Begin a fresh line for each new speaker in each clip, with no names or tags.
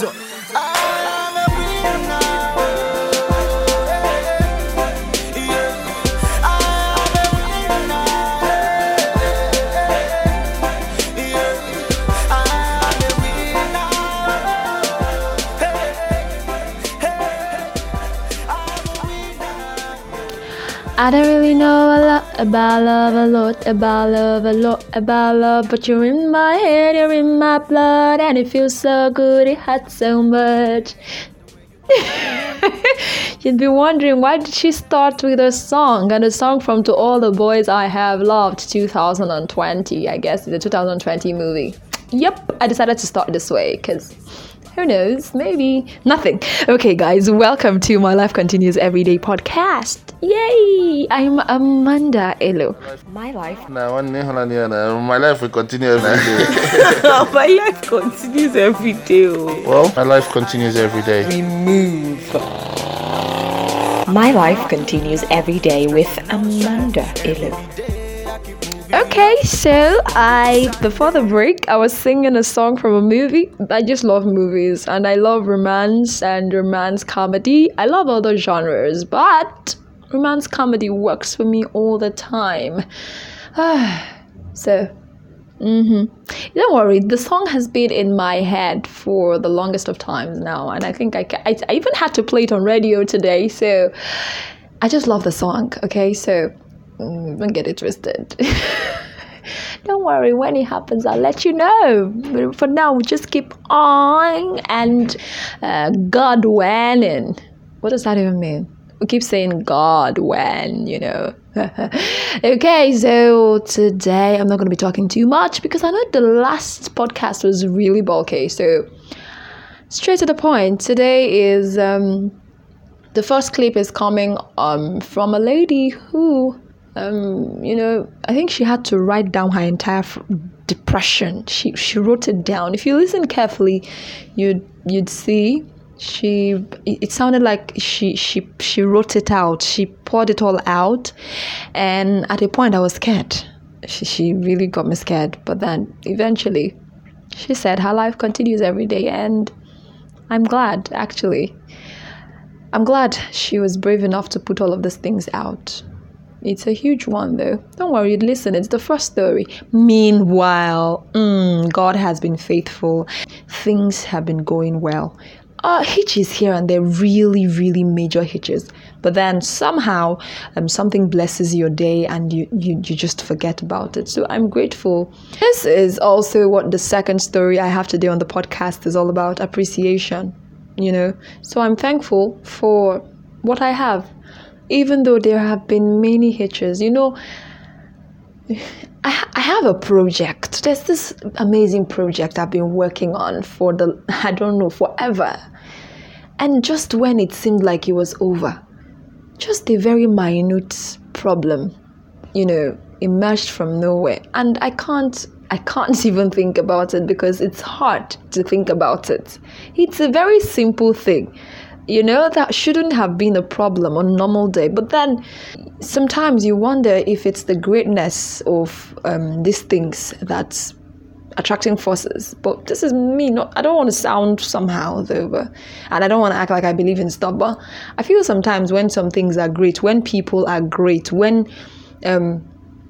So, I'm
I don't really know a lot about love, a lot about love, a lot about love, but you're in my head, you're in my blood, and it feels so good, it hurts so much. You'd be wondering why did she start with a song and a song from To All the Boys I Have Loved 2020, I guess the 2020 movie. Yep, I decided to start this way because who knows, maybe nothing. Okay, guys, welcome to My Life Continues Everyday podcast. Yay! I'm Amanda Elo. My life.
Now, one day, Holland, yeah, nah, my life will continue every day.
my life continues every day. oh.
well, my life continues every day.
We move.
My life continues every day with Amanda Elo. Okay, so I before the break I was singing a song from a movie. I just love movies and I love romance and romance comedy. I love other genres, but romance comedy works for me all the time. so Mm-hmm. Don't worry, the song has been in my head for the longest of times now, and I think I, I, I even had to play it on radio today. So I just love the song. Okay, so don't get it twisted. don't worry, when it happens, I'll let you know. But for now, we just keep on and uh, God winning. What does that even mean? We keep saying God when, you know. okay, so today I'm not going to be talking too much because I know the last podcast was really bulky. So, straight to the point. Today is um, the first clip is coming um, from a lady who, um, you know, I think she had to write down her entire f- depression. She she wrote it down. If you listen carefully, you'd you'd see she it sounded like she she she wrote it out. She poured it all out, and at a point I was scared. She she really got me scared. But then eventually, she said her life continues every day, and I'm glad actually. I'm glad she was brave enough to put all of these things out. It's a huge one, though. Don't worry, listen, it's the first story. Meanwhile, mm, God has been faithful. Things have been going well. Uh, hitches here and there, really, really major hitches. But then somehow um, something blesses your day and you, you, you just forget about it. So I'm grateful. This is also what the second story I have today on the podcast is all about appreciation you know. So I'm thankful for what I have, even though there have been many hitches. You know, I, I have a project. There's this amazing project I've been working on for the, I don't know, forever. And just when it seemed like it was over, just a very minute problem, you know, emerged from nowhere. And I can't I can't even think about it because it's hard to think about it. It's a very simple thing. You know, that shouldn't have been a problem on normal day. But then sometimes you wonder if it's the greatness of um, these things that's attracting forces. But this is me. Not I don't want to sound somehow though, but, and I don't want to act like I believe in stuff. But I feel sometimes when some things are great, when people are great, when um,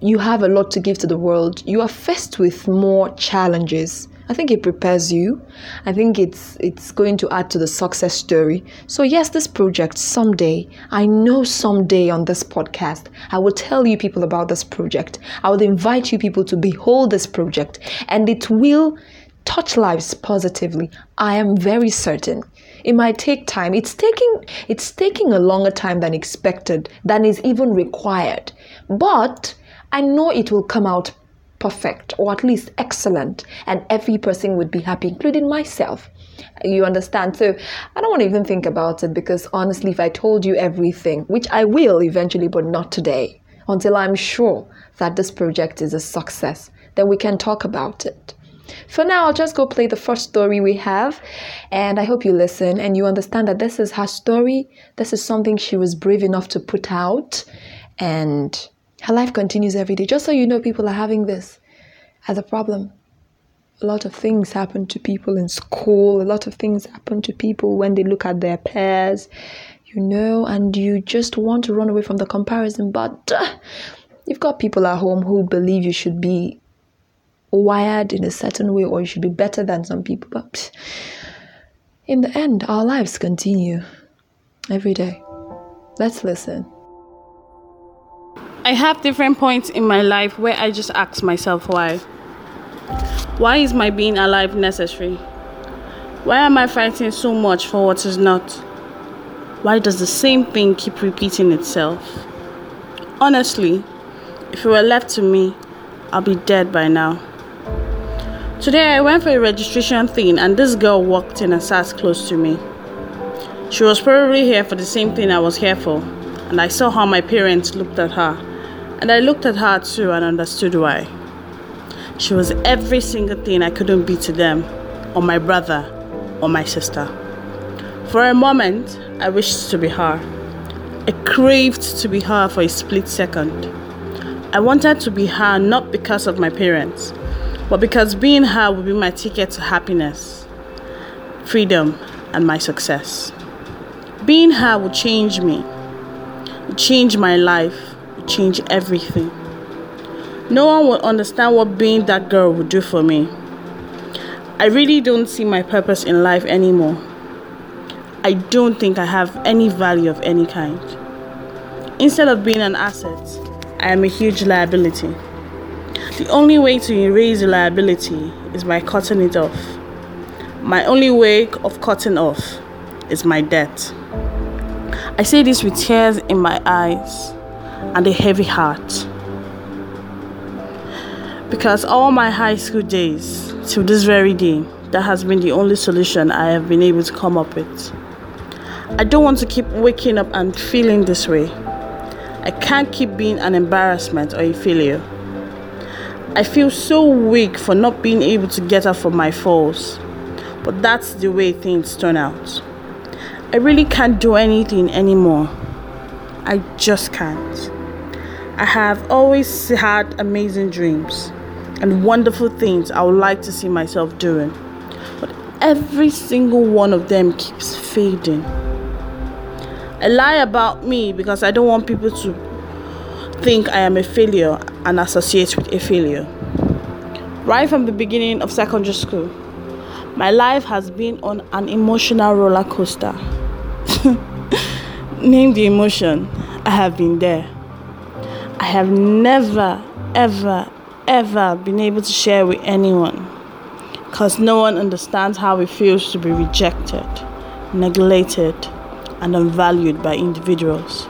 you have a lot to give to the world, you are faced with more challenges. I think it prepares you. I think it's it's going to add to the success story. So yes, this project someday, I know someday on this podcast, I will tell you people about this project. I will invite you people to behold this project and it will touch lives positively. I am very certain. It might take time. It's taking it's taking a longer time than expected, than is even required. But I know it will come out perfect or at least excellent and every person would be happy including myself. You understand? So i don't want to even think about it because honestly if i told you everything which i will eventually but not today until i'm sure that this project is a success then we can talk about it. For now i'll just go play the first story we have and i hope you listen and you understand that this is her story. This is something she was brave enough to put out and her life continues every day. Just so you know, people are having this as a problem. a lot of things happen to people in school, a lot of things happen to people when they look at their peers, you know, and you just want to run away from the comparison. But uh, you've got people at home who believe you should be wired in a certain way or you should be better than some people. But pff, in the end, our lives continue every day. Let's listen.
I have different points in my life where I just ask myself why. Why is my being alive necessary? Why am I fighting so much for what is not? Why does the same thing keep repeating itself? Honestly, if it were left to me, I'll be dead by now. Today I went for a registration thing and this girl walked in and sat close to me. She was probably here for the same thing I was here for, and I saw how my parents looked at her, and I looked at her too and understood why. She was every single thing I couldn't be to them, or my brother, or my sister. For a moment, I wished to be her. I craved to be her for a split second. I wanted to be her not because of my parents, but because being her would be my ticket to happiness, freedom, and my success. Being her would change me, change my life, change everything. No one would understand what being that girl would do for me. I really don't see my purpose in life anymore. I don't think I have any value of any kind. Instead of being an asset, I am a huge liability. The only way to erase a liability is by cutting it off. My only way of cutting off is my debt. I say this with tears in my eyes and a heavy heart. Because all my high school days, to this very day, that has been the only solution I have been able to come up with. I don't want to keep waking up and feeling this way. I can't keep being an embarrassment or a failure. I feel so weak for not being able to get up from my falls. But that's the way things turn out. I really can't do anything anymore. I just can't. I have always had amazing dreams and wonderful things I would like to see myself doing. But every single one of them keeps fading. I lie about me because I don't want people to think I am a failure and associate with a failure. Right from the beginning of secondary school, my life has been on an emotional roller coaster. Name the emotion, I have been there. I have never, ever, ever been able to share with anyone because no one understands how it feels to be rejected, neglected, and unvalued by individuals.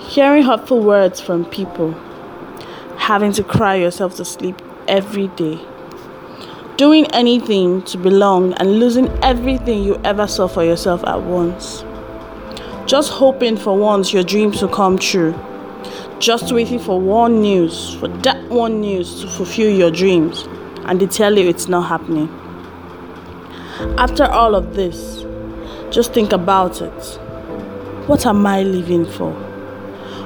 Hearing hurtful words from people, having to cry yourself to sleep every day, doing anything to belong and losing everything you ever saw for yourself at once. Just hoping for once your dreams will come true. Just waiting for one news, for that one news to fulfill your dreams, and they tell you it's not happening. After all of this, just think about it. What am I living for?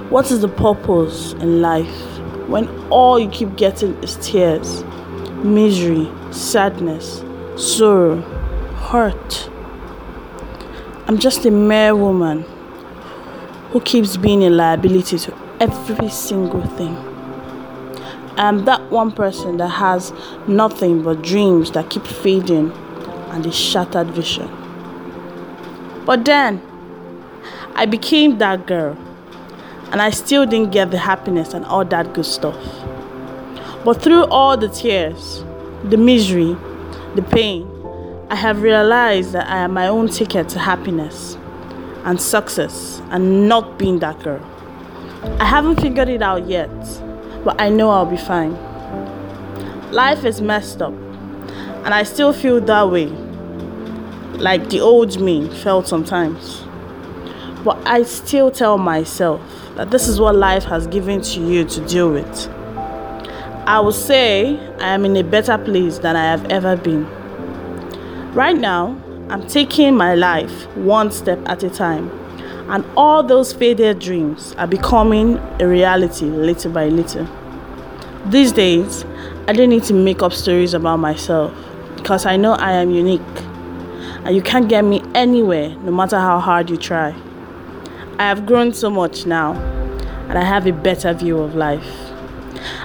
What is the purpose in life when all you keep getting is tears, misery, sadness, sorrow, hurt? I'm just a mere woman who keeps being a liability to every single thing. I'm that one person that has nothing but dreams that keep fading and a shattered vision. But then, I became that girl, and I still didn't get the happiness and all that good stuff. But through all the tears, the misery, the pain, I have realized that I am my own ticket to happiness and success and not being that girl. I haven't figured it out yet, but I know I'll be fine. Life is messed up, and I still feel that way, like the old me felt sometimes. But I still tell myself that this is what life has given to you to deal with. I will say I am in a better place than I have ever been. Right now, I'm taking my life one step at a time, and all those faded dreams are becoming a reality little by little. These days, I don't need to make up stories about myself because I know I am unique and you can't get me anywhere no matter how hard you try. I have grown so much now and I have a better view of life.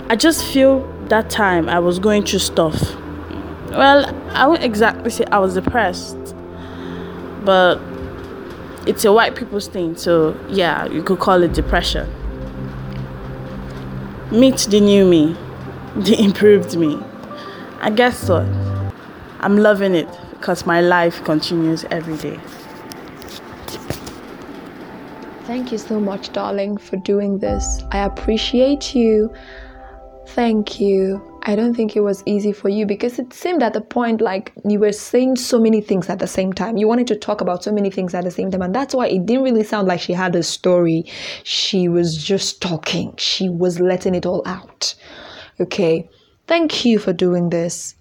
I just feel that time I was going through stuff. Well, I won't exactly say I was depressed, but it's a white people's thing, so yeah, you could call it depression. Meet the new me, the improved me. I guess so. I'm loving it because my life continues every day.
Thank you so much, darling, for doing this. I appreciate you. Thank you. I don't think it was easy for you because it seemed at the point like you were saying so many things at the same time. You wanted to talk about so many things at the same time, and that's why it didn't really sound like she had a story. She was just talking, she was letting it all out. Okay. Thank you for doing this.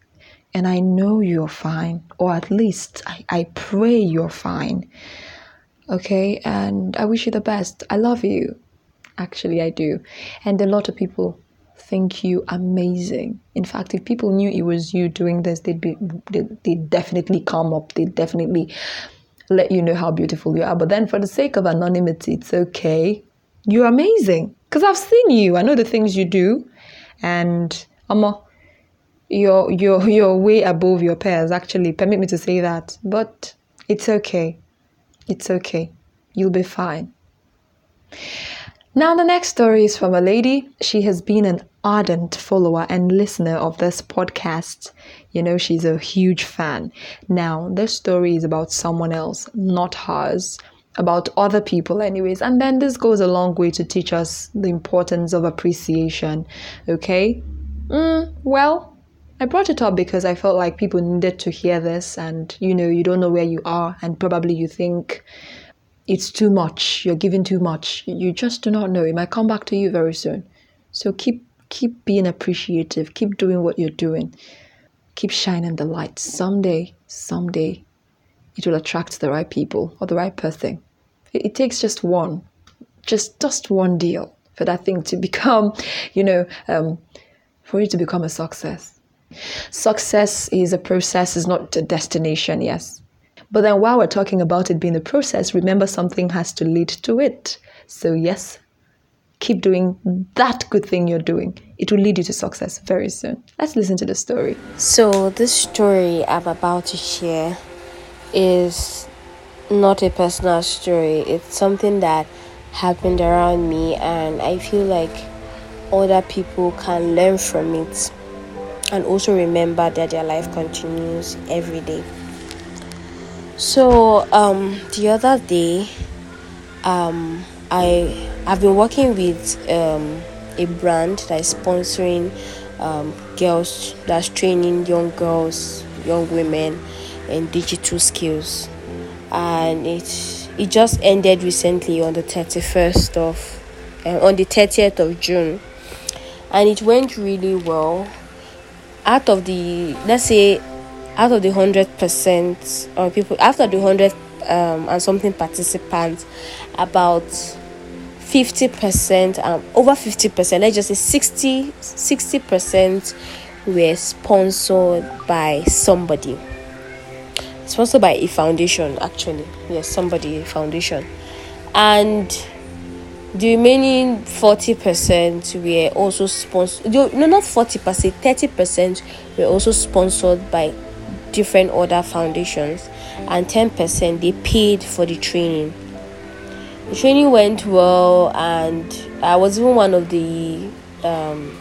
And I know you're fine, or at least I, I pray you're fine. Okay. And I wish you the best. I love you. Actually, I do. And a lot of people think you amazing. In fact, if people knew it was you doing this, they'd be they'd, they'd definitely come up. They'd definitely let you know how beautiful you are. But then, for the sake of anonymity, it's okay. You're amazing because I've seen you. I know the things you do, and Amma, you're you're you're way above your peers. Actually, permit me to say that. But it's okay. It's okay. You'll be fine. Now, the next story is from a lady. She has been an ardent follower and listener of this podcast. You know, she's a huge fan. Now, this story is about someone else, not hers, about other people, anyways. And then this goes a long way to teach us the importance of appreciation. Okay? Mm, well, I brought it up because I felt like people needed to hear this, and you know, you don't know where you are, and probably you think it's too much. You're giving too much. You just do not know. It might come back to you very soon. So keep keep being appreciative. Keep doing what you're doing. Keep shining the light. Someday someday it will attract the right people or the right person. It, it takes just one just just one deal for that thing to become you know um, for it to become a success. Success is a process is not a destination yes but then while we're talking about it being a process, remember something has to lead to it. So, yes, keep doing that good thing you're doing. It will lead you to success very soon. Let's listen to the story.
So, this story I'm about to share is not a personal story, it's something that happened around me, and I feel like other people can learn from it and also remember that their life continues every day. So um, the other day, um, I have been working with um, a brand that is sponsoring um, girls that's training young girls, young women in digital skills, and it it just ended recently on the thirty first of uh, on the thirtieth of June, and it went really well. Out of the let's say out of the hundred percent of people after the hundred um, and something participants about 50 percent um, over 50 percent let's just say 60 60 percent were sponsored by somebody. Sponsored by a foundation actually. Yes somebody a foundation. And the remaining 40 percent were also sponsored no not 40 percent 30 percent were also sponsored by different other foundations and 10% they paid for the training. The training went well and i was even one of the um,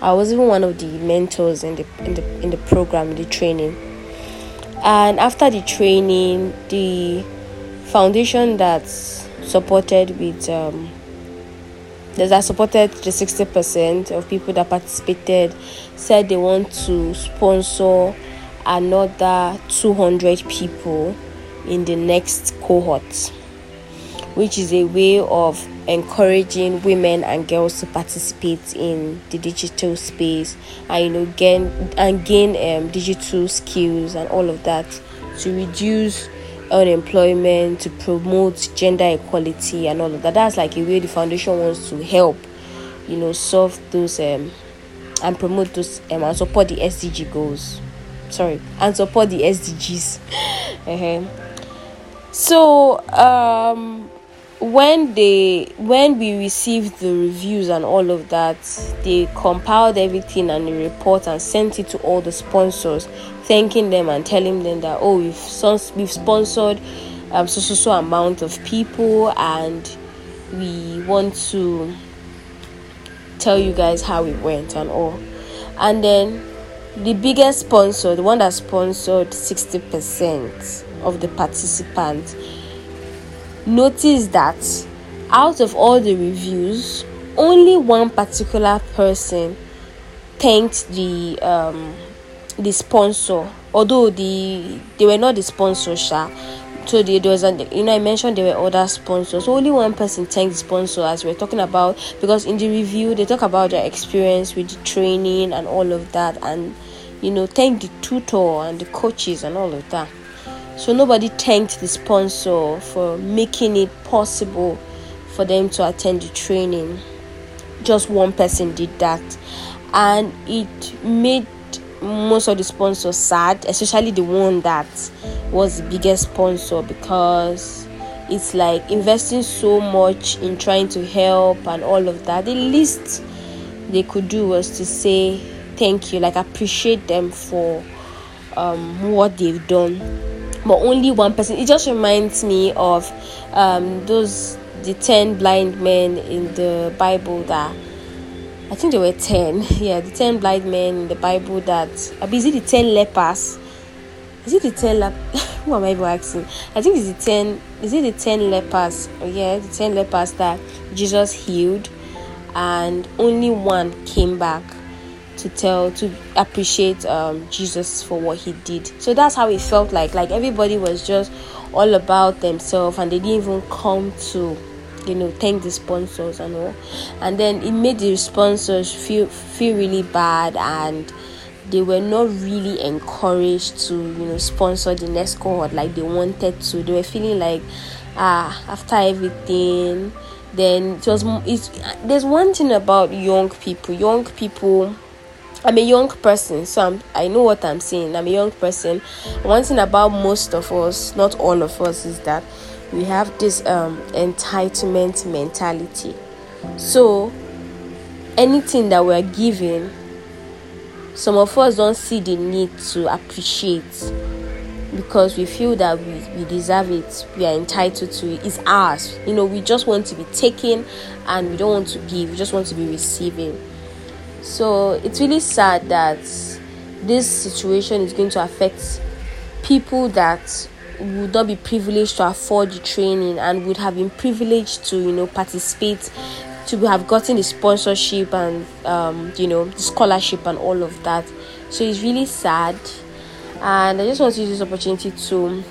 i was even one of the mentors in the in the in the program the training. And after the training the foundation that's supported with um, that supported the 60% of people that participated said they want to sponsor another 200 people in the next cohort, which is a way of encouraging women and girls to participate in the digital space and you know gain and gain um, digital skills and all of that to reduce unemployment to promote gender equality and all of that that's like a way the foundation wants to help you know solve those um, and promote those um, and support the SDG goals. Sorry, and support the SDGs. uh So um, when they when we received the reviews and all of that, they compiled everything and the report and sent it to all the sponsors, thanking them and telling them that oh we've spons- we've sponsored um, so so so amount of people and we want to tell you guys how it went and all. And then the biggest sponsor, the one that sponsored 60% of the participants, noticed that out of all the reviews, only one particular person thanked the um, the sponsor. Although the they were not the sponsor, sha. So the, there was an, you know I mentioned there were other sponsors. Only one person thanked the sponsor as we are talking about because in the review they talk about their experience with the training and all of that and you know thank the tutor and the coaches and all of that. So nobody thanked the sponsor for making it possible for them to attend the training. Just one person did that, and it made most of the sponsors sad, especially the one that was the biggest sponsor because it's like investing so much in trying to help and all of that. The least they could do was to say thank you, like appreciate them for um, what they've done. But only one person. It just reminds me of um, those the ten blind men in the Bible that I think there were ten. Yeah, the ten blind men in the Bible that. Is it the ten lepers? Is it the ten lep? Who am I even asking? I think it's the ten. Is it the ten lepers? Oh, yeah, the ten lepers that Jesus healed, and only one came back to tell to appreciate um, Jesus for what he did. So that's how it felt like. Like everybody was just all about themselves, and they didn't even come to you know thank the sponsors and all and then it made the sponsors feel feel really bad and they were not really encouraged to you know sponsor the next cohort like they wanted to they were feeling like ah after everything then it was it's there's one thing about young people young people I'm a young person, so I'm, I know what I'm saying. I'm a young person. One thing about most of us, not all of us, is that we have this um, entitlement mentality. So, anything that we're given, some of us don't see the need to appreciate because we feel that we, we deserve it, we are entitled to it, it's ours. You know, we just want to be taken and we don't want to give, we just want to be receiving. So it's really sad that this situation is going to affect people that would not be privileged to afford the training and would have been privileged to, you know, participate, to have gotten the sponsorship and, um, you know, scholarship and all of that. So it's really sad. And I just want to use this opportunity to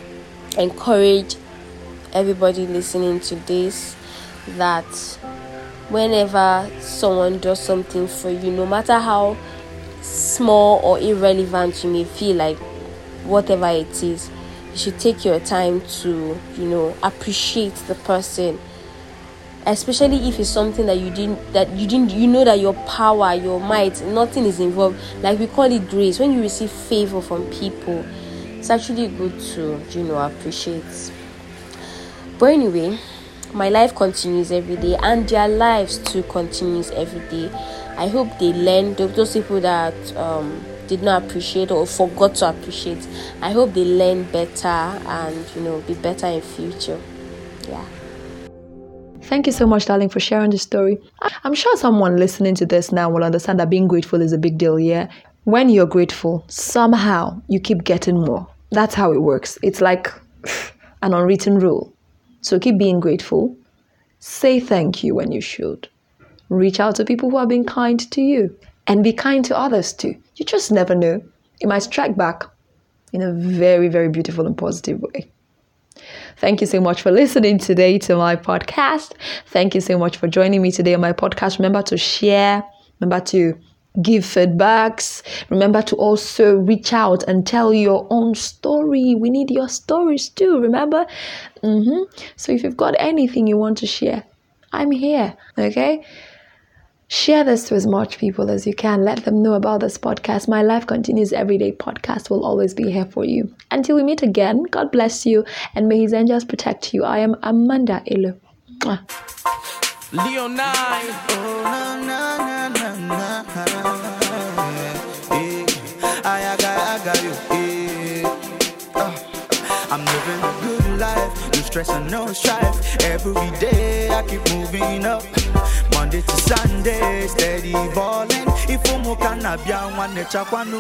encourage everybody listening to this that whenever someone does something for you, no matter how small or irrelevant you may feel like whatever it is, you should take your time to, you know, appreciate the person. Especially if it's something that you didn't that you didn't you know that your power, your might, nothing is involved. Like we call it grace. When you receive favor from people, it's actually good to, you know, appreciate. But anyway, my life continues every day and their lives too continues every day i hope they learn tho- those people that um, did not appreciate or forgot to appreciate i hope they learn better and you know be better in future yeah
Thank you so much, darling, for sharing this story. I'm sure someone listening to this now will understand that being grateful is a big deal, yeah? When you're grateful, somehow you keep getting more. That's how it works. It's like an unwritten rule. So keep being grateful. Say thank you when you should. Reach out to people who have been kind to you and be kind to others too. You just never know. It might strike back in a very, very beautiful and positive way. Thank you so much for listening today to my podcast. Thank you so much for joining me today on my podcast. Remember to share, remember to give feedbacks. Remember to also reach out and tell your own story. We need your stories too, remember? hmm So if you've got anything you want to share, I'm here, okay? Share this to as much people as you can. Let them know about this podcast. My Life Continues Everyday podcast will always be here for you. Until we meet again, God bless you and may His angels protect you. I am Amanda Elo.
Stress and no strife. Every day I keep moving up. Monday to Sunday, steady balling. If I'm can I be one nature, one